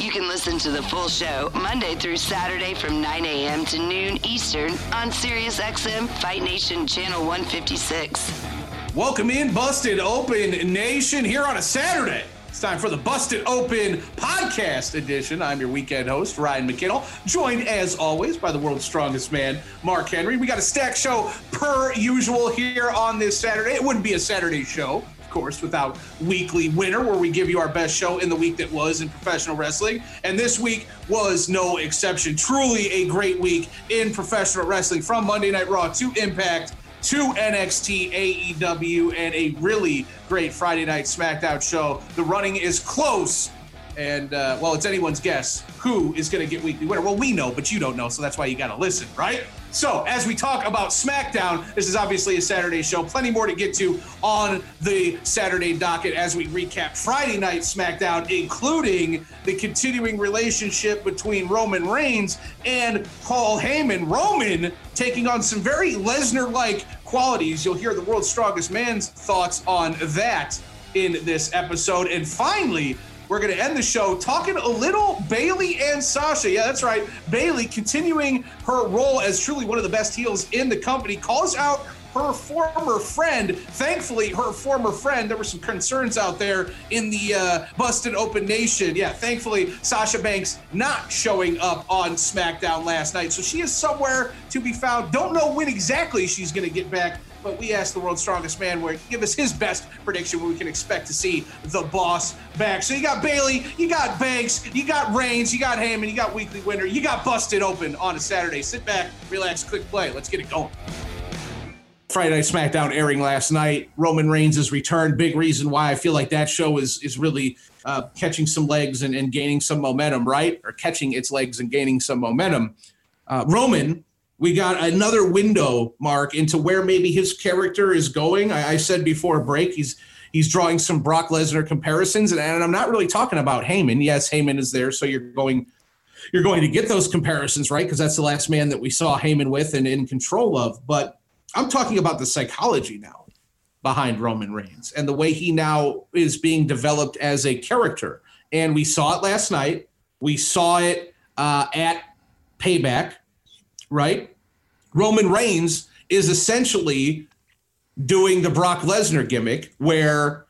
You can listen to the full show Monday through Saturday from 9 a.m. to noon Eastern on SiriusXM Fight Nation Channel 156. Welcome in, Busted Open Nation, here on a Saturday. It's time for the Busted Open Podcast Edition. I'm your weekend host, Ryan McKinnell, joined as always by the world's strongest man, Mark Henry. We got a stack show per usual here on this Saturday. It wouldn't be a Saturday show course, without Weekly Winner, where we give you our best show in the week that was in professional wrestling. And this week was no exception. Truly a great week in professional wrestling from Monday Night Raw to Impact to NXT, AEW, and a really great Friday Night SmackDown show. The running is close. And, uh, well, it's anyone's guess who is going to get weekly winner. Well, we know, but you don't know, so that's why you got to listen, right? So, as we talk about SmackDown, this is obviously a Saturday show. Plenty more to get to on the Saturday docket as we recap Friday night SmackDown, including the continuing relationship between Roman Reigns and Paul Heyman. Roman taking on some very Lesnar like qualities. You'll hear the world's strongest man's thoughts on that in this episode. And finally, we're going to end the show talking a little Bayley and Sasha. Yeah, that's right. Bayley continuing her role as truly one of the best heels in the company calls out her former friend. Thankfully, her former friend, there were some concerns out there in the uh, Busted Open Nation. Yeah, thankfully, Sasha Banks not showing up on SmackDown last night. So she is somewhere to be found. Don't know when exactly she's going to get back but we asked the world's strongest man where give us his best prediction we can expect to see the boss back. So you got Bayley, you got Banks, you got Reigns, you got Heyman, you got Weekly Winner, you got Busted Open on a Saturday. Sit back, relax, click play. Let's get it going. Friday Night SmackDown airing last night. Roman Reigns' returned Big reason why I feel like that show is is really uh, catching some legs and, and, gaining some momentum, right? Or catching its legs and gaining some momentum. Uh, Roman we got another window, Mark, into where maybe his character is going. I, I said before break, he's he's drawing some Brock Lesnar comparisons, and, and I'm not really talking about Heyman. Yes, Heyman is there, so you're going you're going to get those comparisons, right? Because that's the last man that we saw Heyman with and in control of. But I'm talking about the psychology now behind Roman Reigns and the way he now is being developed as a character. And we saw it last night. We saw it uh, at Payback right? Roman Reigns is essentially doing the Brock Lesnar gimmick where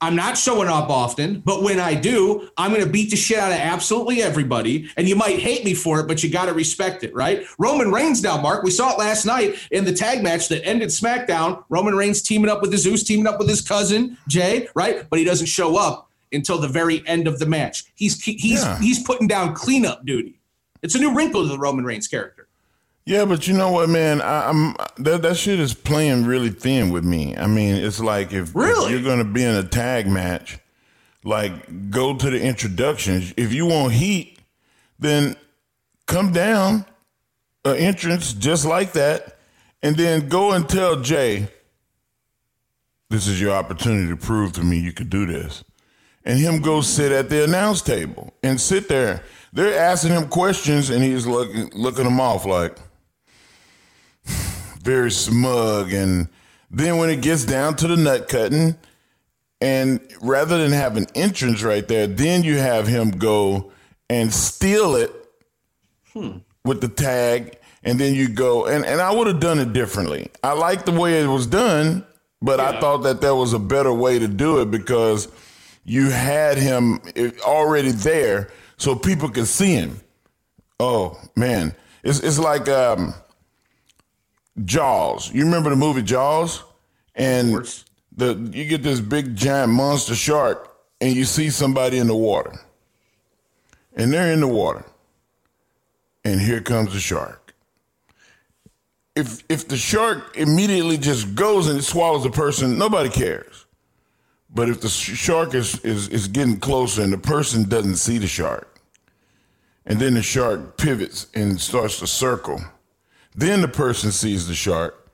I'm not showing up often, but when I do, I'm going to beat the shit out of absolutely everybody. And you might hate me for it, but you got to respect it, right? Roman Reigns now, Mark, we saw it last night in the tag match that ended SmackDown. Roman Reigns teaming up with his Uso, teaming up with his cousin Jey, right? But he doesn't show up until the very end of the match. He's he's yeah. he's putting down cleanup duty. It's a new wrinkle to the Roman Reigns character. Yeah, but you know what, man? I, am that that shit is playing really thin with me. I mean, it's like if, really? if you're going to be in a tag match, like go to the introductions. If you want heat, then come down an entrance just like that, and then go and tell Jey, "This is your opportunity to prove to me you could do this," and him go sit at the announce table and sit there. They're asking him questions, and he's looking looking them off like very smug. And then when it gets down to the nut cutting, and rather than have an entrance right there, then you have him go and steal it hmm. with the tag, and then you go and and I would have done it differently. I like the way it was done, but yeah. I thought that there was a better way to do it because you had him already there, so people could see him. Oh man, it's it's like um, Jaws. You remember the movie Jaws? And the you get this big giant monster shark and you see somebody in the water. And they're in the water. And here comes the shark. If if the shark immediately just goes and it swallows the person, nobody cares. But if the shark is, is, is getting closer and the person doesn't see the shark, and then the shark pivots and starts to circle. Then the person sees the shark,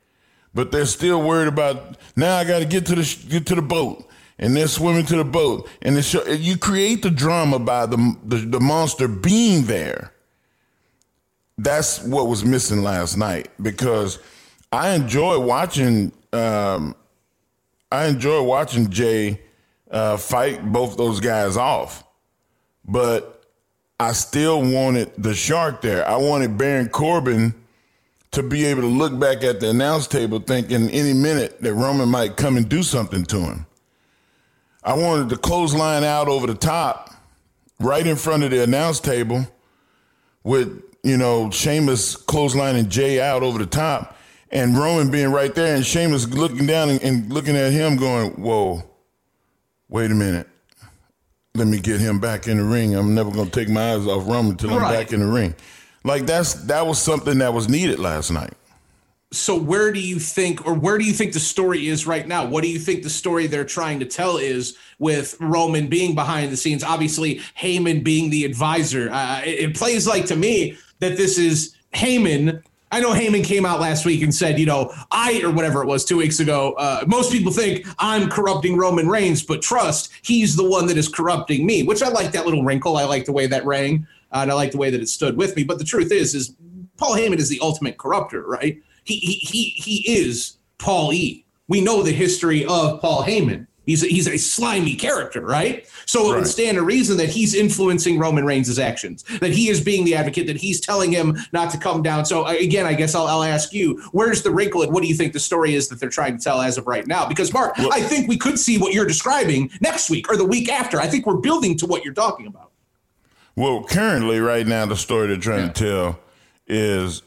but they're still worried about now. I got to get to the get to the boat, and they're swimming to the boat, and the shark, you create the drama by the, the the monster being there. That's what was missing last night because I enjoy watching. Um, I enjoy watching Jey uh, fight both those guys off, but I still wanted the shark there. I wanted Baron Corbin to be able to look back at the announce table thinking any minute that Roman might come and do something to him. I wanted the clothesline out over the top, right in front of the announce table, with, you know, Sheamus clotheslining Jey out over the top, and Roman being right there, and Sheamus looking down and, and looking at him going, Whoa, wait a minute. Let me get him back in the ring. I'm never gonna take my eyes off Roman until I'm back in the ring. Like that's that was something that was needed last night. So where do you think, or where do you think the story is right now? What do you think the story they're trying to tell is with Roman being behind the scenes? Obviously, Heyman being the advisor. Uh, it, it plays like to me that this is Heyman. I know Heyman came out last week and said, you know, I or whatever it was two weeks ago. Uh, most people think I'm corrupting Roman Reigns, but trust he's the one that is corrupting me. Which I like that little wrinkle. I like the way that rang, uh, and I like the way that it stood with me. But the truth is, is Paul Heyman is the ultimate corrupter, right? He he he he is Paul E. We know the history of Paul Heyman. He's a, he's a slimy character, right? So it would stand to reason that he's influencing Roman Reigns' actions, that he is being the advocate, that he's telling him not to come down. So uh, again, I guess I'll, I'll ask you, where's the wrinkle, and what do you think the story is that they're trying to tell as of right now? Because Mark, I think we could see what you're describing next week or the week after. I think we're building to what you're talking about. Well, currently, right now, the story they're trying to tell is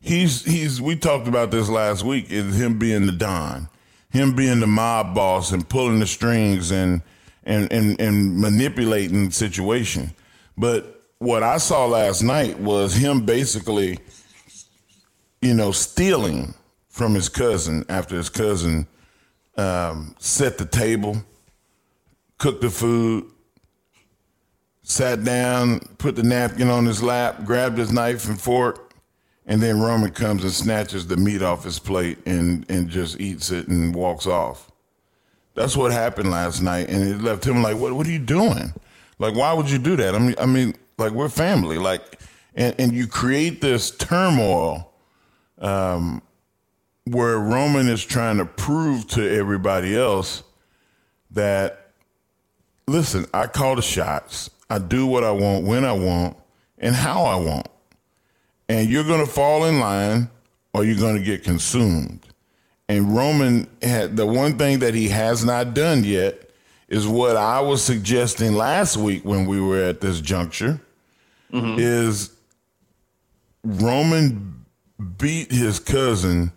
he's he's. We talked about this last week. Is him being the don, him being the mob boss and pulling the strings and and and and manipulating the situation. But what I saw last night was him basically, you know, stealing from his cousin after his cousin um, set the table, cooked the food, sat down, put the napkin on his lap, grabbed his knife and fork, and then Roman comes and snatches the meat off his plate and, and just eats it and walks off. That's what happened last night, and it left him like, "What? What are you doing? Like, why would you do that? I mean, I mean, like we're family, like, and and you create this turmoil, um, where Roman is trying to prove to everybody else that listen, I call the shots. I do what I want, when I want, and how I want. And you're going to fall in line or you're going to get consumed. And Roman had the one thing that he has not done yet is what I was suggesting last week when we were at this juncture mm-hmm. is Roman beat his cousin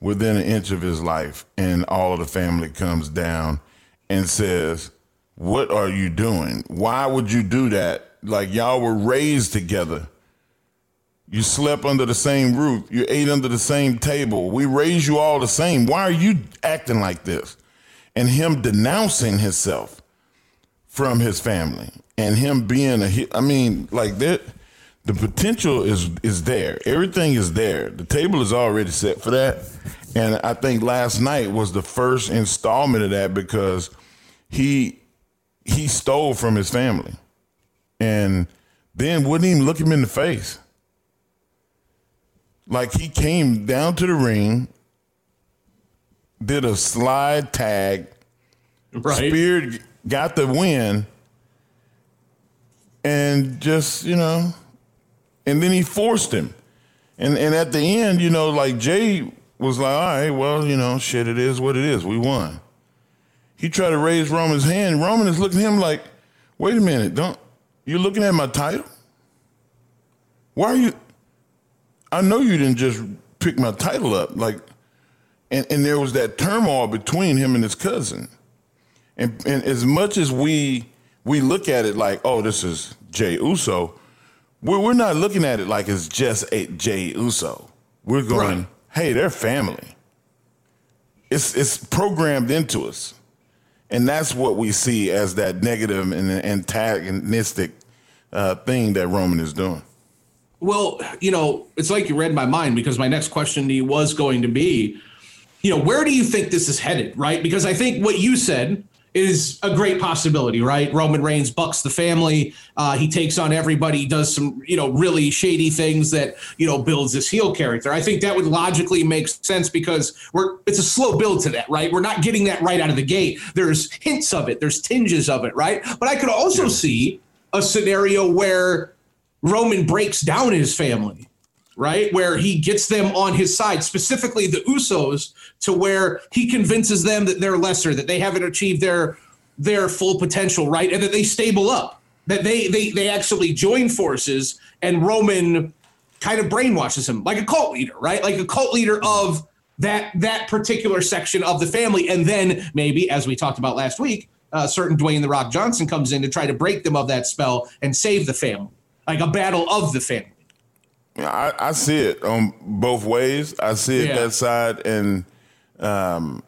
within an inch of his life and all of the family comes down and says, "What are you doing? Why would you do that? Like y'all were raised together. You slept under the same roof. You ate under the same table. We raised you all the same. Why are you acting like this?" And him denouncing himself from his family and him being a, I mean, like that the potential is is there. Everything is there. The table is already set for that. And I think last night was the first installment of that because he he stole from his family. And then wouldn't even look him in the face. Like he came down to the ring, did a slide tag, Right. Speared got the win, and just you know, and then he forced him, and and at the end, you know, like Jey was like, all right, well, you know, shit, it is what it is. We won. He tried to raise Roman's hand. Roman is looking at him like, wait a minute, don't you looking at my title? Why are you? I know you didn't just pick my title up, like, and and there was that turmoil between him and his cousin. And, and as much as we we look at it like, oh, this is Jey Uso, we're, we're not looking at it like it's just a Jey Uso. We're going, Right. hey, they're family. It's it's programmed into us, and that's what we see as that negative and antagonistic uh, thing that Roman is doing. Well, you know, it's like you read my mind because my next question to you was going to be, you know, where do you think this is headed, right? Because I think what you said is a great possibility, right? Roman Reigns bucks the family. Uh, he takes on everybody, does some, you know, really shady things that, you know, builds this heel character. I think that would logically make sense because we're it's a slow build to that, right? We're not getting that right out of the gate. There's hints of it, there's tinges of it, right? But I could also yeah. see a scenario where Roman breaks down his family, right? Where he gets them on his side, specifically the Usos, to where he convinces them that they're lesser, that they haven't achieved their their full potential, right? And that they stable up, that they they they actually join forces, and Roman kind of brainwashes him like a cult leader, right? Like a cult leader of that that particular section of the family, and then maybe, as we talked about last week, uh, certain Dwayne the Rock Johnson comes in to try to break them of that spell and save the family like a battle of the family. I, I see it on both ways. I see it yeah. that side, and um,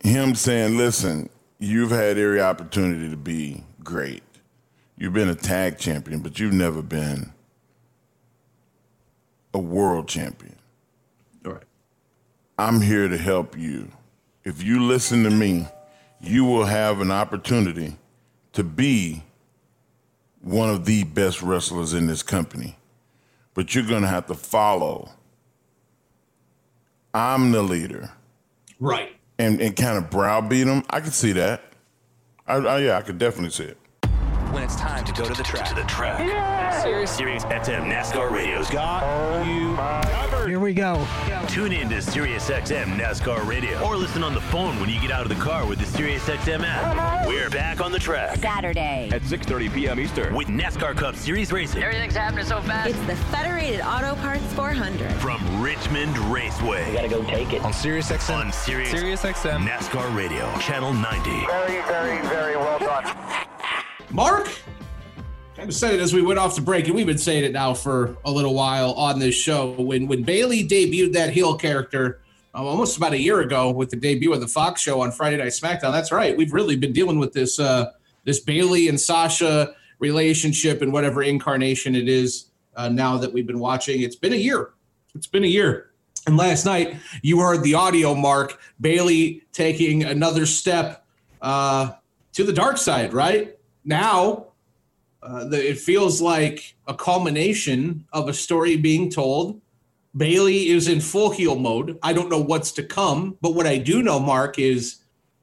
him saying, "Listen, you've had every opportunity to be great. You've been a tag champion, but you've never been a world champion. All right. I'm here to help you. If you listen to me, you will have an opportunity to be." one of the best wrestlers in this company, but you're going to have to follow. I'm the leader. Right. And, and kind of browbeat them. I could see that. I, I, yeah, I could definitely see it when it's time to go to the track. To the track. Yeah. Sirius, Sirius XM NASCAR Radio's got you covered. Here we go. Tune in to Sirius XM NASCAR Radio or listen on the phone when you get out of the car with the Sirius XM app. We're back on the track. Saturday at 6:30 p.m. Eastern with NASCAR Cup Series racing. Everything's happening so fast. It's the Federated Auto Parts 400 from Richmond Raceway. We gotta go take it on Sirius XM. On Sirius, Sirius XM NASCAR Radio, Channel 90. Very, very, very well done. Mark, kind of said it as we went off the break, and we've been saying it now for a little while on this show. When when Bayley debuted that heel character um, almost about a year ago with the debut of the Fox show on Friday Night SmackDown, that's right. We've really been dealing with this uh, this Bayley and Sasha relationship and whatever incarnation it is uh, now that we've been watching. It's been a year. It's been a year. And last night, you heard the audio mark Bayley taking another step uh, to the dark side, right? Now uh, the, it feels like a culmination of a story being told. Bayley is in full heel mode. I don't know what's to come, but what I do know, Mark, is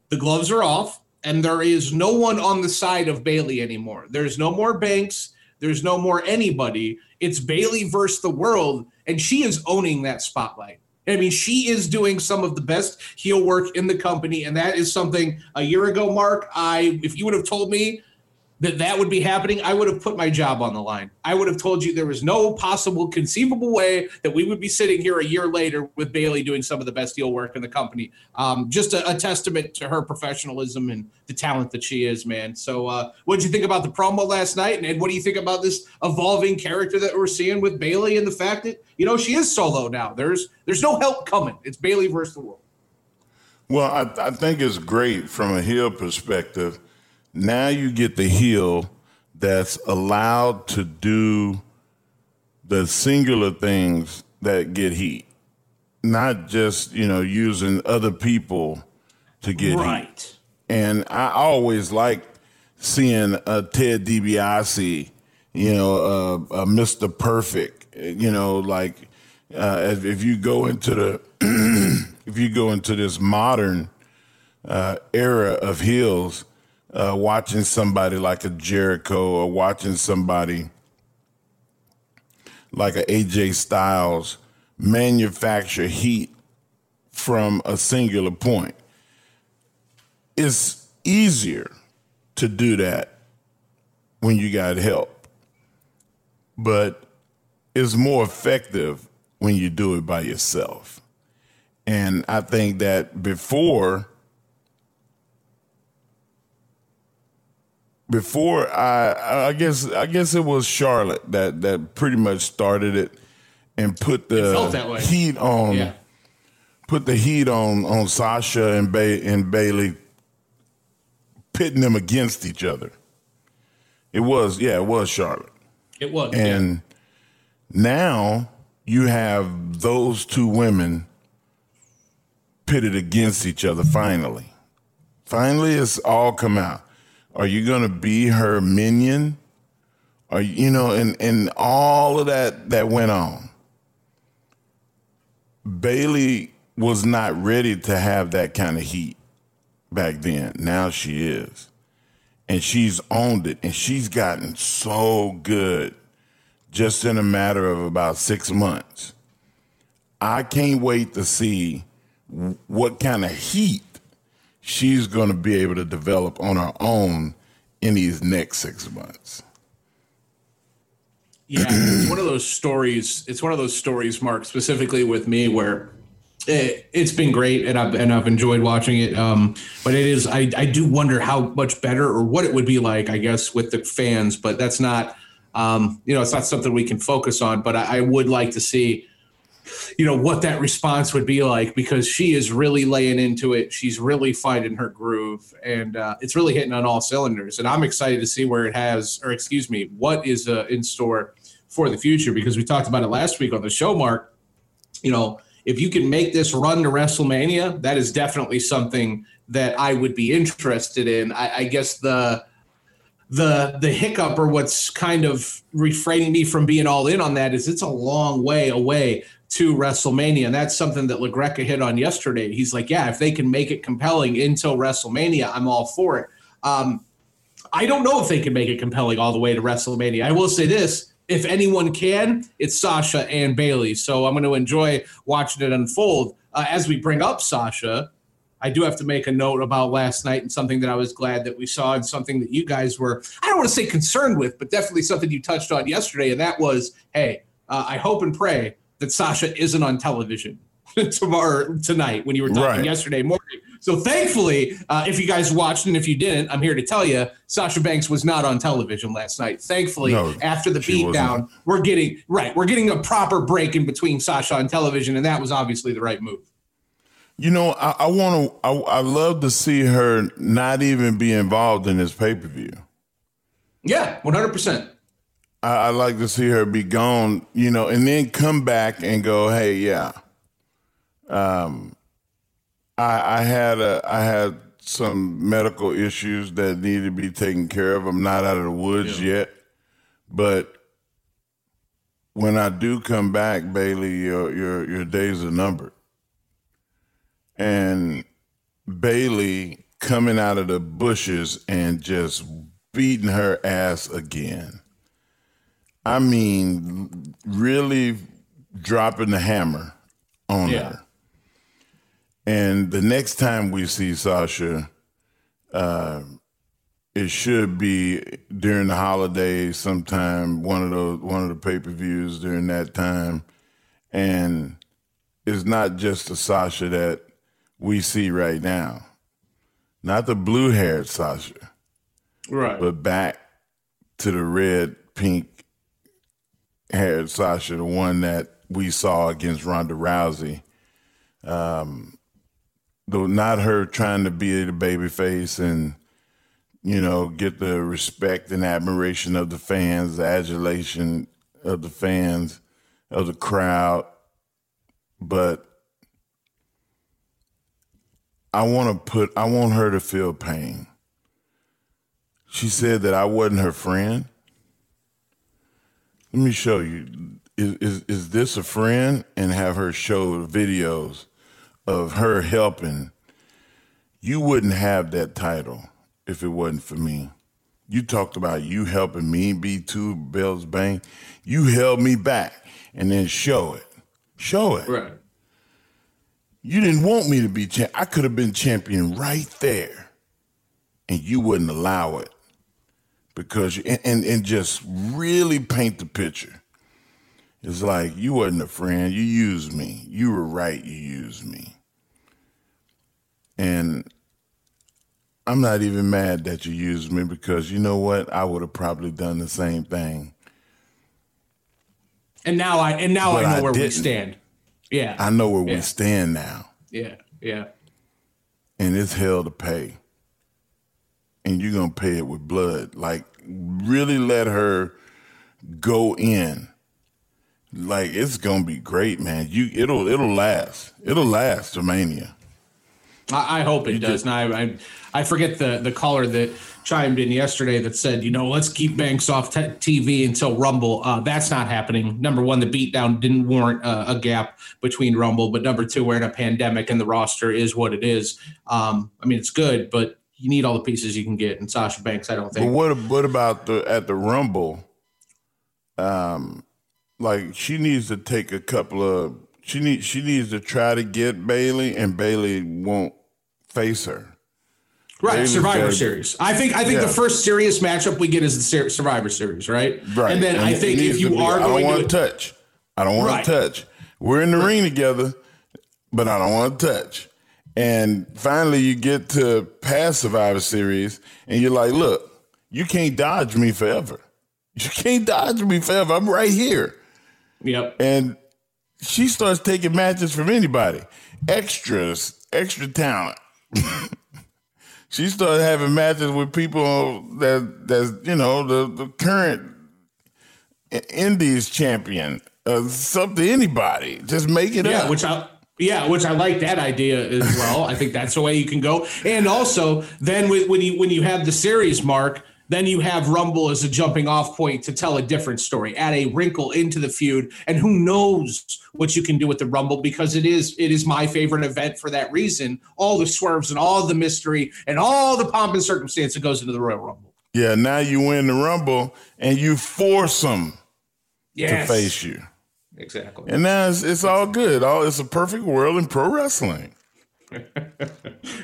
the gloves are off and there is no one on the side of Bayley anymore. There's no more Banks. There's no more anybody. It's Bayley versus the world, and she is owning that spotlight. I mean, she is doing some of the best heel work in the company, and that is something a year ago, Mark. I, if you would have told me that that would be happening, I would have put my job on the line. I would have told you there was no possible conceivable way that we would be sitting here a year later with Bayley doing some of the best deal work in the company. Um, just a, a, testament to her professionalism and the talent that she is, man. So, uh, what did you think about the promo last night? And, what do you think about this evolving character that we're seeing with Bayley and the fact that you know she is solo now? There's there's no help coming. It's Bayley versus the world. Well, I, I think it's great from a heel perspective now you get the heel that's allowed to do the singular things that get heat, not just, you know, using other people to get right. heat. And I always like seeing a Ted DiBiase, you know, uh, a Mr. Perfect, you know, like uh, if, if you go into the if you go into this modern uh, era of heels, uh, watching somebody like a Jericho or watching somebody like a AJ Styles manufacture heat from a singular point. It's easier to do that when you got help, but it's more effective when you do it by yourself. And I think that before before I, I guess I guess it was Charlotte that that pretty much started it and put the heat on. Yeah. Put the heat on on Sasha and Bay and Bayley, pitting them against each other. It was yeah, it was Charlotte. It was. And now you have those two women pitted against each other finally. Finally, it's all come out. Are you going to be her minion? Are you, you know, and, and all of that that went on. Bayley was not ready to have that kind of heat back then. Now she is. And she's owned it and she's gotten so good just in a matter of about six months. I can't wait to see what kind of heat she's going to be able to develop on her own in these next six months. Yeah, it's one of those stories. It's one of those stories, Mark, specifically with me, where it, has been great and I've and I've enjoyed watching it. Um, but it is, I I do wonder how much better or what it would be like, I guess, with the fans. But that's not, um, you know, it's not something we can focus on. But I, I would like to see you know what that response would be like because she is really laying into it. She's really finding her groove and uh, it's really hitting on all cylinders. And i'm excited to see where it has or excuse me what is uh, in store for the future because we talked about it last week on the show mark. You know if you can make this run to wrestlemania that is definitely something that i would be interested in. I, I guess the the the hiccup or what's kind of refraining me from being all in on that is it's a long way away to WrestleMania. And that's something that LaGreca hit on yesterday. He's like, yeah, if they can make it compelling until WrestleMania, I'm all for it. Um, I don't know if they can make it compelling all the way to WrestleMania. I will say this if anyone can, it's Sasha and Bayley. So I'm going to enjoy watching it unfold. Uh, as we bring up Sasha, I do have to make a note about last night and something that I was glad that we saw and something that you guys were, I don't want to say concerned with, but definitely something you touched on yesterday. And that was, hey, uh, I hope and pray that Sasha isn't on television tomorrow tonight when you were talking right. yesterday morning. So thankfully, uh, if you guys watched and if you didn't, I'm here to tell you, Sasha Banks was not on television last night. Thankfully, no, after the beatdown, we're getting right. We're getting a proper break in between Sasha on television, and that was obviously the right move. You know, I, I want to. I, I love to see her not even be involved in this pay per view. Yeah, one hundred percent. I, I like to see her be gone, you know, and then come back and go, hey, yeah. Um, I, I had a, I had some medical issues that need to be taken care of. I'm not out of the woods yeah. yet, but when I do come back, Bayley, your your your days are numbered. And Bayley coming out of the bushes and just beating her ass again. I mean, really dropping the hammer on yeah. her. And the next time we see Sasha, uh, it should be during the holidays, sometime one of those one of the pay per views during that time, and it's not just the Sasha that we see right now, not the blue haired Sasha, right, but back to the red, pink, had Sasha, the one that we saw against Ronda Rousey. Um, though not her trying to be the baby face and you know get the respect and admiration of the fans, the adulation of the fans, of the crowd, but I want to put I want her to feel pain. She said that I wasn't her friend. Let me show you. Is, is, is this a friend? And have her show videos of her helping. You wouldn't have that title if it wasn't for me. You talked about you helping me be two bells bang. You held me back and then show it. Show it. Right. You didn't want me to be champ. I could have been champion right there, and you wouldn't allow it because you, and, and, and just really paint the picture. It's like you wasn't a friend, you used me. You were right, you used me. And I'm not even mad that you used me because you know what? I would have probably done the same thing. And now I and now but I know I where didn't. we stand. Yeah. I know where yeah. we stand now. Yeah. Yeah. And it's hell to pay. And you're gonna pay it with blood. Like really let her go in. Like it's gonna be great, man. You it'll it'll last. It'll last to Mania. I, I hope it does. And I, I I forget the the caller that chimed in yesterday that said, you know, let's keep Banks off t- TV until Rumble. Uh, that's not happening. Number one, the beatdown didn't warrant uh, a gap between Rumble, but number two, we're in a pandemic and the roster is what it is. Um, I mean, it's good, but you need all the pieces you can get. And Sasha Banks, I don't think. But what what about the at the Rumble? Um, like she needs to take a couple of she needs she needs to try to get Bayley, and Bayley won't face her. Right, Survivor gotta- Series. I think I think Yeah. the first serious matchup we get is the Sur- Survivor Series, right? Right, And then I think if you be- are I don't going want to to touch. I don't want Right. to touch. We're in the ring together, but I don't want to touch. And finally, you get to past Survivor Series, and you're like, "Look, you can't dodge me forever. You can't dodge me forever. I'm right here." Yep. and she starts taking matches from anybody, extras, extra talent. she started having matches with people that that's you know the the current Indies champion, uh, something anybody, just make it Yeah, up. which I yeah, which I like that idea as well. I think that's the way you can go. And also, then with, when you when you have the series mark, then you have Rumble as a jumping off point to tell a different story, add a wrinkle into the feud, and who knows what you can do with the Rumble because it is it is my favorite event for that reason. All the swerves and all the mystery and all the pomp and circumstance that goes into the Royal Rumble. yeah, now you win the Rumble and you force them Yes, to face you, exactly. and now it's, it's all good. All it's a perfect world in pro wrestling.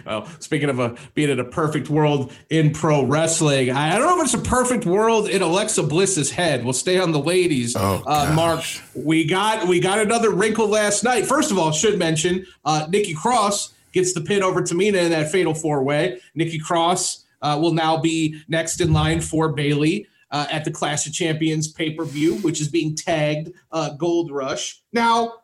Well, speaking of a being in a perfect world in pro wrestling, I, I don't know if it's a perfect world in Alexa Bliss's head. We'll stay on the ladies. Oh, uh, Mark, we got we got another wrinkle last night. First of all, should mention uh, Nikki Cross gets the pin over Tamina in that fatal four way. Nikki Cross uh, will now be next in line for Bayley. Uh, at the Clash of Champions pay per view, which is being tagged uh, Gold Rush. Now,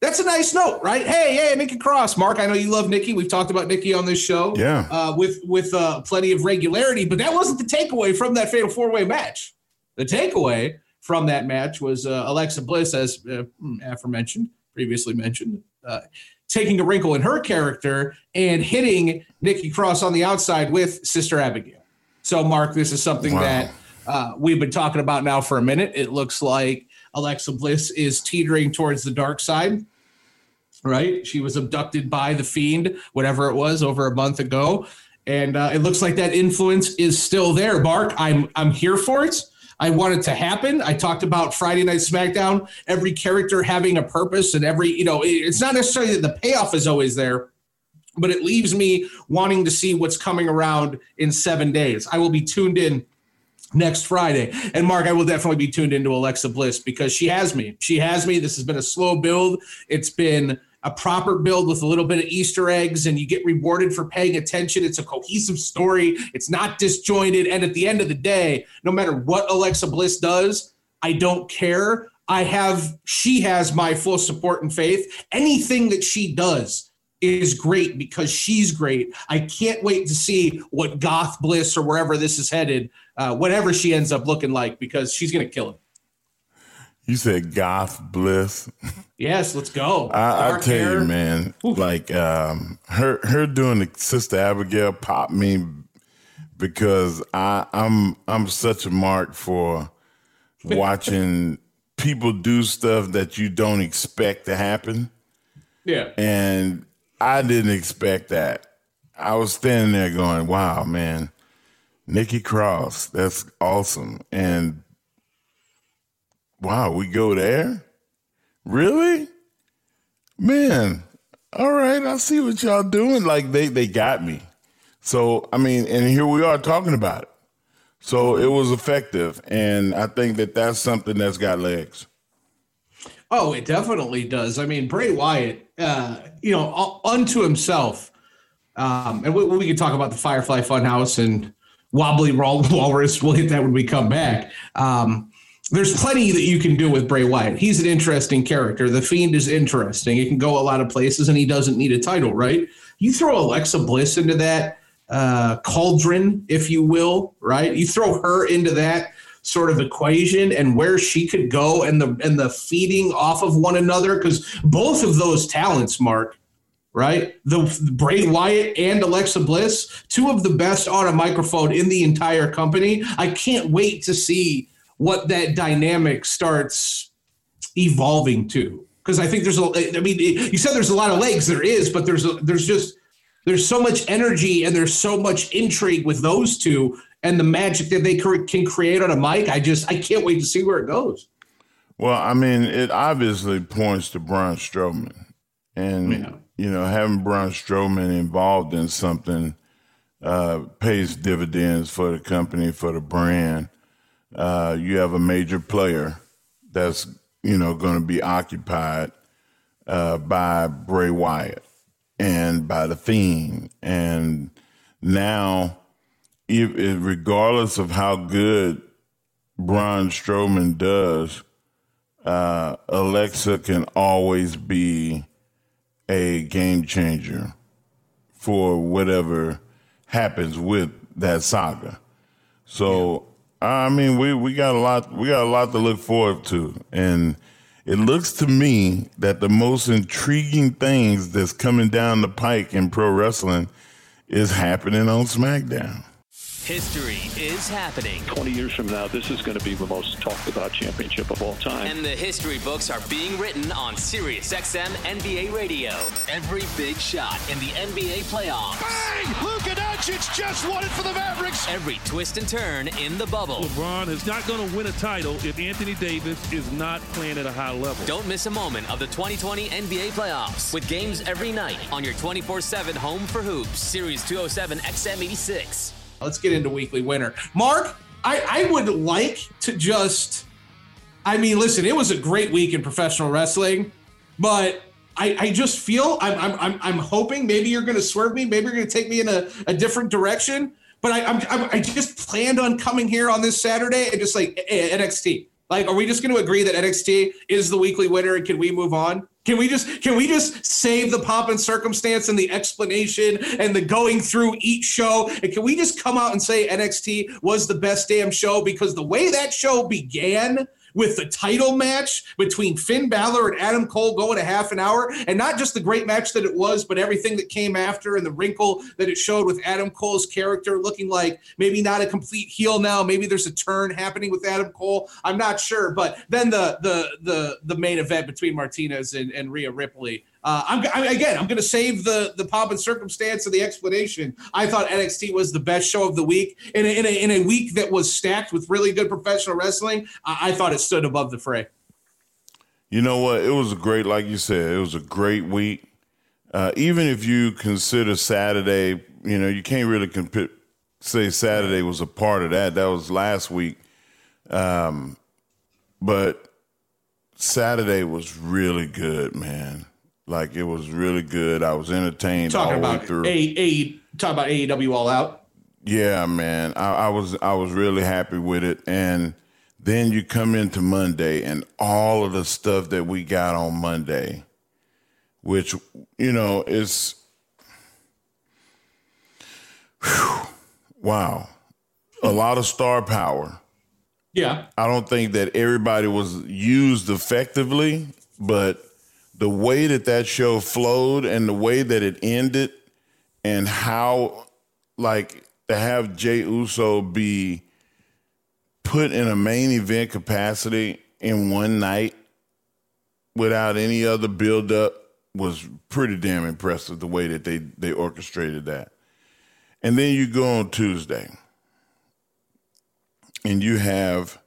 that's a nice note, right? Hey, hey, Nikki Cross, Mark. I know you love Nikki. We've talked about Nikki on this show, Yeah. uh, with with uh, plenty of regularity. But that wasn't the takeaway from that fatal four way match. The takeaway from that match was uh, Alexa Bliss, as uh, aforementioned, previously mentioned, uh, taking a wrinkle in her character and hitting Nikki Cross on the outside with Sister Abigail. So, Mark, this is something Wow. that uh, we've been talking about now for a minute. It looks like Alexa Bliss is teetering towards the dark side. Right? She was abducted by the fiend, whatever it was, over a month ago, and uh, it looks like that influence is still there. Mark, I'm I'm here for it. I want it to happen. I talked about Friday Night SmackDown, every character having a purpose, and every you know, it's not necessarily that the payoff is always there, but it leaves me wanting to see what's coming around in seven days. I will be tuned in next Friday. And Mark, I will definitely be tuned into Alexa Bliss because she has me. She has me. This has been a slow build. It's been a proper build with a little bit of Easter eggs, and you get rewarded for paying attention. It's a cohesive story. It's not disjointed. And at the end of the day, no matter what Alexa Bliss does, I don't care. I have, she has my full support and faith. Anything that she does is great because she's great. I can't wait to see what Goth Bliss or wherever this is headed, uh, whatever she ends up looking like, because she's going to kill it. You said goth bliss. Yes, let's go. I, I tell hair. you, man, like um, her her doing the sister Abigail popped me because I I'm I'm such a mark for watching people do stuff that you don't expect to happen, Yeah. and I didn't expect that. I was standing there going, "Wow, man, Nikki Cross, that's awesome," and wow, we go there, really, man. All right, I see what y'all doing. Like they they got me. So I mean, and here we are talking about it. So it was effective, and I think that that's something that's got legs. Oh, it definitely does. I mean, Bray Wyatt, uh, you know, unto himself, um, and we, we can talk about the Firefly Funhouse and Wobbly Wal- Walrus. We'll hit that when we come back. Um, there's plenty that you can do with Bray Wyatt. He's an interesting character. The Fiend is interesting. It can go a lot of places, and he doesn't need a title, right? You throw Alexa Bliss into that uh, cauldron, if you will, right? You throw her into that sort of equation and where she could go and the and the feeding off of one another because both of those talents, Mark, right? The Bray Wyatt and Alexa Bliss, two of the best on a microphone in the entire company. I can't wait to see what that dynamic starts evolving to because I think there's a. I mean, you said there's a lot of legs. There is, but there's a, there's just there's so much energy and there's so much intrigue with those two and the magic that they can create on a mic. I just I can't wait to see where it goes. Well, I mean, it obviously points to Braun Strowman, and yeah. you know, having Braun Strowman involved in something uh, pays dividends for the company, for the brand. Uh, you have a major player that's you know going to be occupied uh, by Bray Wyatt and by the Fiend, And now, if, regardless of how good Braun Strowman does, uh, Alexa can always be a game changer for whatever happens with that saga. So yeah. I mean, we, we got a lot we got a lot to look forward to, and it looks to me that the most intriguing things that's coming down the pike in pro wrestling is happening on SmackDown. History is happening. 20 years from now, this is going to be the most talked about championship of all time. And the history books are being written on SiriusXM NBA Radio. Every big shot in the NBA playoffs. Bang! Luka Doncic just won it for the Mavericks. Every twist and turn in the bubble. LeBron is not going to win a title if Anthony Davis is not playing at a high level. Don't miss a moment of the 2020 NBA playoffs with games every night on your 24-7 home for hoops. Series 207 XM86. Let's get into weekly winner. Mark, I, I would like to just, I mean, listen, it was a great week in professional wrestling, but I, I just feel I'm, I'm, I'm, hoping maybe you're going to swerve me. Maybe you're going to take me in a, a different direction. But I, I'm, I just planned on coming here on this Saturday and just like NXT. Like, are we just going to agree that NXT is the weekly winner and can we move on? Can we just can we just save the pomp and circumstance and the explanation and the going through each show? And can we just come out and say NXT was the best damn show because the way that show began with the title match between Finn Balor and Adam Cole going a half an hour, and not just the great match that it was, but everything that came after and the wrinkle that it showed with Adam Cole's character looking like maybe not a complete heel now. Maybe there's a turn happening with Adam Cole. I'm not sure, but then the the the the main event between Martinez and, and Rhea Ripley uh, I'm I again. I'm going to save the the pomp and circumstance of the explanation. I thought NXT was the best show of the week in a, in a, in a week that was stacked with really good professional wrestling. I, I thought it stood above the fray. You know what? It was a great, like you said, it was a great week. Uh, even if you consider Saturday, you know, you can't really comp- say Saturday was a part of that. That was last week. Um, but Saturday was really good, man. Like it was really good. I was entertained talking all about way through. A, a, talk about AEW All Out. Yeah, man. I, I was I was really happy with it. And then you come into Monday and all of the stuff that we got on Monday, which you know is whew, wow, a lot of star power. Yeah, I don't think that everybody was used effectively, but the way that that show flowed and the way that it ended and how like to have Jey Uso be put in a main event capacity in one night without any other build up was pretty damn impressive the way that they they orchestrated that. And then you go on Tuesday and you have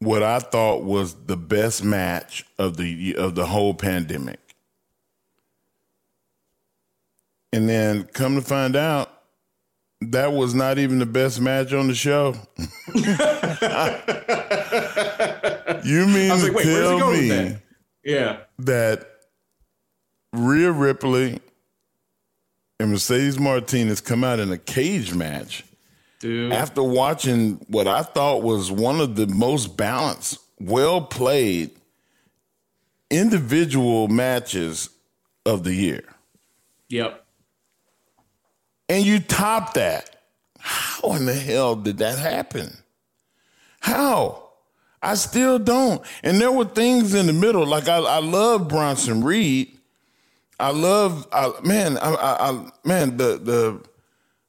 what I thought was the best match of the of the whole pandemic. And then come to find out that was not even the best match on the show. you mean to like, tell me that? Yeah. that Rhea Ripley and Mercedes Martinez come out in a cage match Dude. After watching what I thought was one of the most balanced, well played individual matches of the year. Yep. And you top that. How in the hell did that happen? How? I still don't. And there were things in the middle. Like I, I love Bronson Reed. I love, I, man, I, I, I, man, the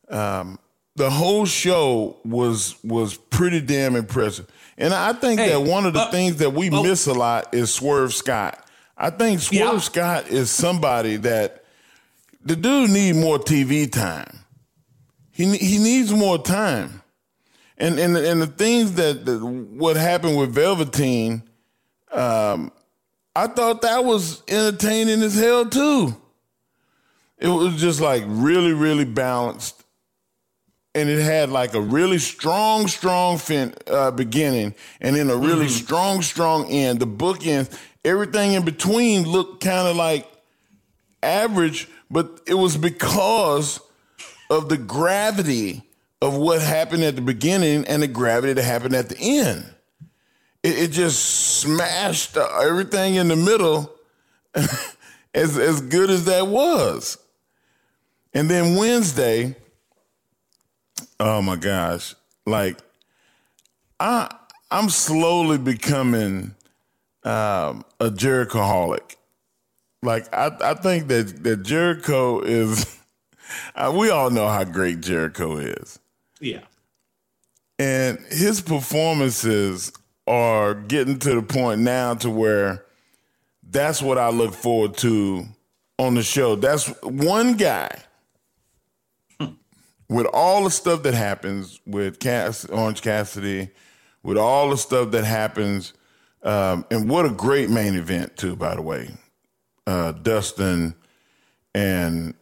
the um, the whole show was was pretty damn impressive. And I think Hey, that one of the uh, things that we oh. miss a lot is Swerve Scott. I think Swerve Yeah. Scott is somebody that the dude need more TV time. He he needs more time. And and and the things that the, what happened with Velveteen, um, I thought that was entertaining as hell too. It was just like really really balanced, and it had like a really strong strong fin, uh, beginning, and then a really strong strong end. The book bookends, everything in between looked kind of like average, but it was because of the gravity of what happened at the beginning and the gravity that happened at the end. It, it just smashed uh, everything in the middle, as as good as that was. And then Wednesday, oh my gosh, like I I'm slowly becoming um, a Jericho holic. Like I, I think that that Jericho is. Uh, we all know how great Jericho is, Yeah. and his performances are getting to the point now to where that's what I look forward to on the show. That's one guy with all the stuff that happens with Cass, Orange Cassidy, with all the stuff that happens, um, and what a great main event too, by the way. Uh, Dustin and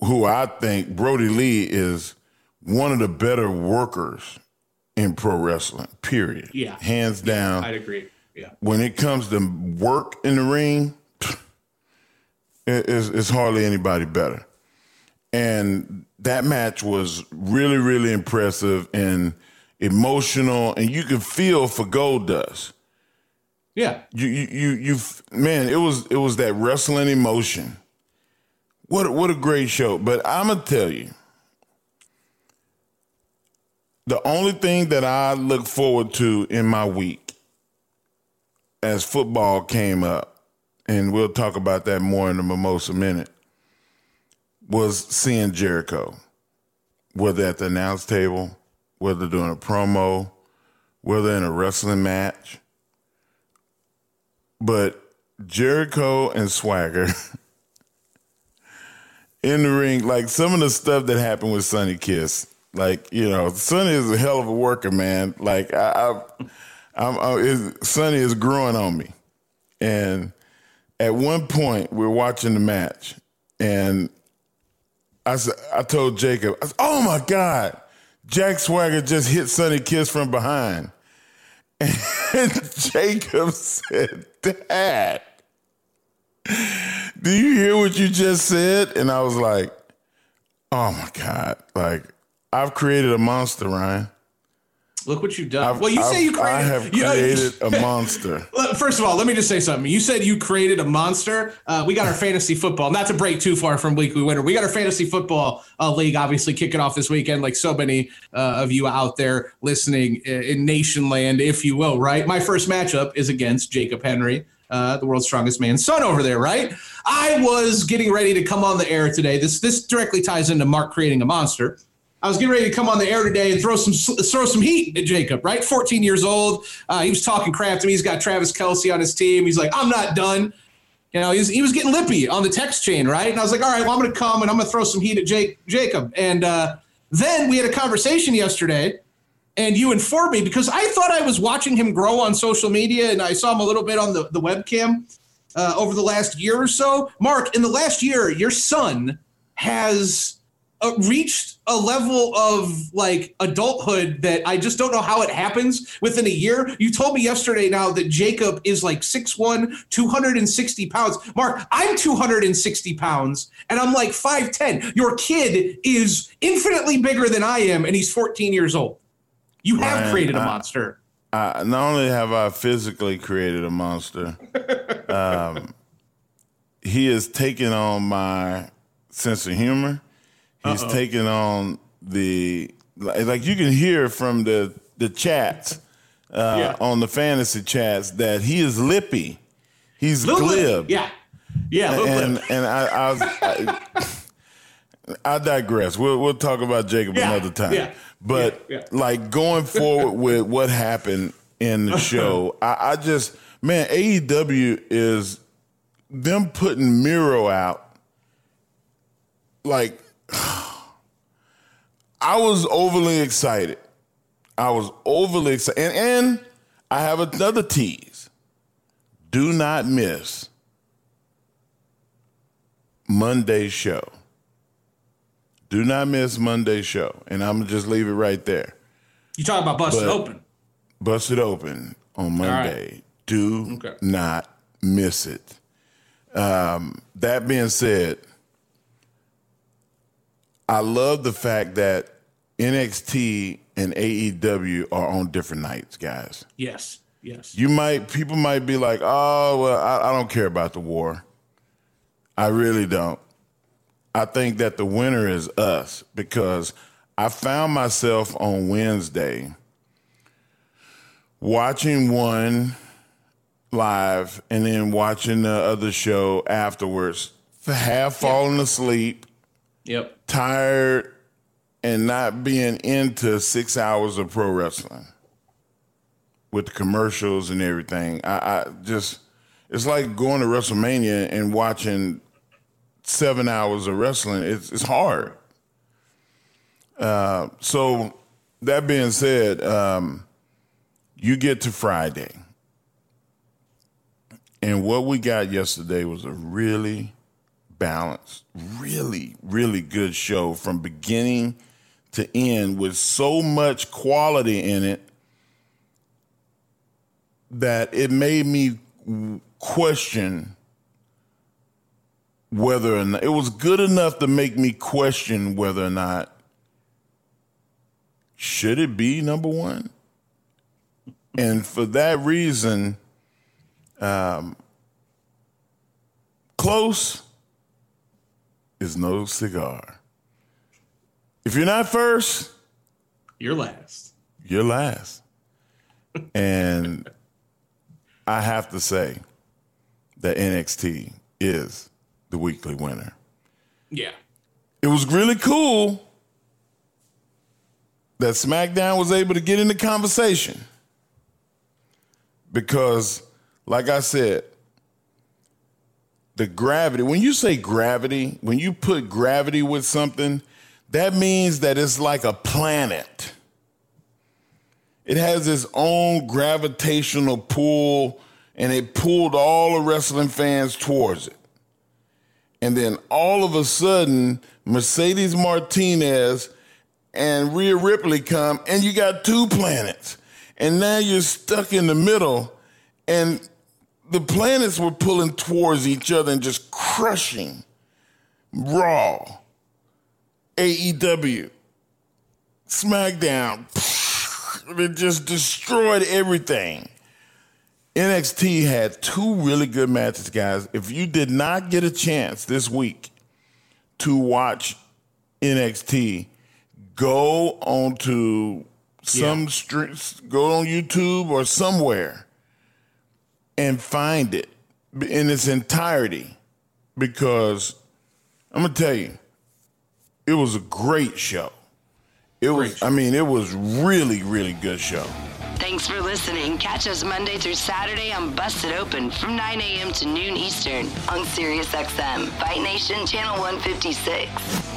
who I think Brodie Lee is one of the better workers in pro wrestling. Period. Yeah. hands down. I'd agree. Yeah. when it comes to work in the ring, it- it's, it's hardly anybody better. And that match was really, really impressive and emotional, and you could feel for Gold Dust. Yeah. You, you, you, you, man, it was, it was that wrestling emotion. What, a- what a great show! But I'm gonna tell you, the only thing that I look forward to in my week as football came up, and we'll talk about that more in the mimosa minute, was seeing Jericho, whether at the announce table, whether doing a promo, whether in a wrestling match. But Jericho and Swagger in the ring, like some of the stuff that happened with Sonny Kiss, like you know, Sonny is a hell of a worker, man. Like I, I I'm, I, Sonny is growing on me, and at one point we're watching the match, and I I told Jacob, I said, "Oh my God, Jack Swagger just hit Sonny Kiss from behind," and Jacob said, "Dad." Do you hear what you just said? And I was like, oh my God. Like, I've created a monster, Ryan. Look what you've done. I've- well, you say I've- you created. I have you created a monster. First of all, let me just say something. You said you created a monster. Uh, we got our fantasy football. Not to break too far from weekly winner, we got our fantasy football uh, league obviously kicking off this weekend, like so many uh, of you out there listening i- in nation land, if you will. Right. My first matchup is against Jacob Henry. Uh, the world's strongest man, son over there, right? I was getting ready to come on the air today. This this directly ties into Mark creating a monster. I was getting ready to come on the air today and throw some throw some heat at Jacob. Right, 14 years old. Uh, he was talking crap to me. He's got Travis Kelce on his team. He's like, I'm not done. You know, he was, he was getting lippy on the text chain, right? And I was like, all right, well, I'm going to come and I'm going to throw some heat at Jake Jacob. And uh, then we had a conversation yesterday, and you informed me because I thought I was watching him grow on social media, and I saw him a little bit on the, the webcam uh, over the last year or so. Mark, in the last year, your son has uh, reached a level of like adulthood that I just don't know how it happens within a year. You told me yesterday now that Jacob is like 6'1, 260 pounds. Mark, I'm 260 pounds and I'm like 5'10. Your kid is infinitely bigger than I am and he's 14 years old. You have Ryan, created a I- monster. I, not only have I physically created a monster, um, he has taken on my sense of humor. He's Uh-oh. taken on the like, like you can hear from the the chats uh, Yeah. on the fantasy chats that he is lippy. He's Little glib. Yeah. Yeah. little and lip. and I I, was, I I digress. We'll we'll talk about Jacob Yeah, another time. yeah, But like going forward with what happened in the show, I, I just man, AEW is them putting Miro out. Like I was overly excited. I was overly excited, and, and I have another tease. Do not miss Monday's show. Do not miss Monday's show. And I'm gonna just leave it right there. You talking about busted But- open? Bust it open on right. Monday. Do Okay. not miss it. Um, that being said, I love the fact that NXT and AEW are on different nights, guys. Yes. Yes. You might people might be like, oh well, I, I don't care about the war. I really don't. I think that the winner is us because I found myself on Wednesday watching one live and then watching the other show afterwards, half falling asleep, Yep. Tired, and not being into six hours of pro wrestling with the commercials and everything. I, I just, it's like going to WrestleMania and watching seven hours of wrestling. It's, it's hard. Uh, so, that being said, um, you get to Friday. And what we got yesterday was a really balanced, really, really good show from beginning to end with so much quality in it that it made me question whether or not it was good enough to make me question whether or not should it be number one? And for that reason um, close is no cigar if you're not first You're last. you're last. and I have to say that NXT is the weekly winner. Yeah. It was really cool that SmackDown was able to get in the conversation. Because, like I said, the gravity, when you say gravity, when you put gravity with something, that means that it's like a planet. It has its own gravitational pull, and it pulled all the wrestling fans towards it. And then all of a sudden, Mercedes Martinez and Rhea Ripley come, and you got two planets. And now you're stuck in the middle, and the planets were pulling towards each other and just crushing Raw, AEW, SmackDown. It just destroyed everything. NXT had two really good matches, guys. If you did not get a chance this week to watch NXT, go onto some streets, go on YouTube or somewhere and find it in its entirety because I'm gonna tell you, it was a great show. It was, I mean, it was really, really good show. Thanks for listening. Catch us Monday through Saturday on Busted Open from 9 a.m. to noon Eastern on SiriusXM, Fight Nation Channel 156.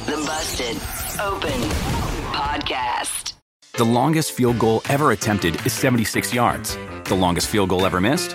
The Busted Open Podcast. The longest field goal ever attempted is 76 yards. The longest field goal ever missed?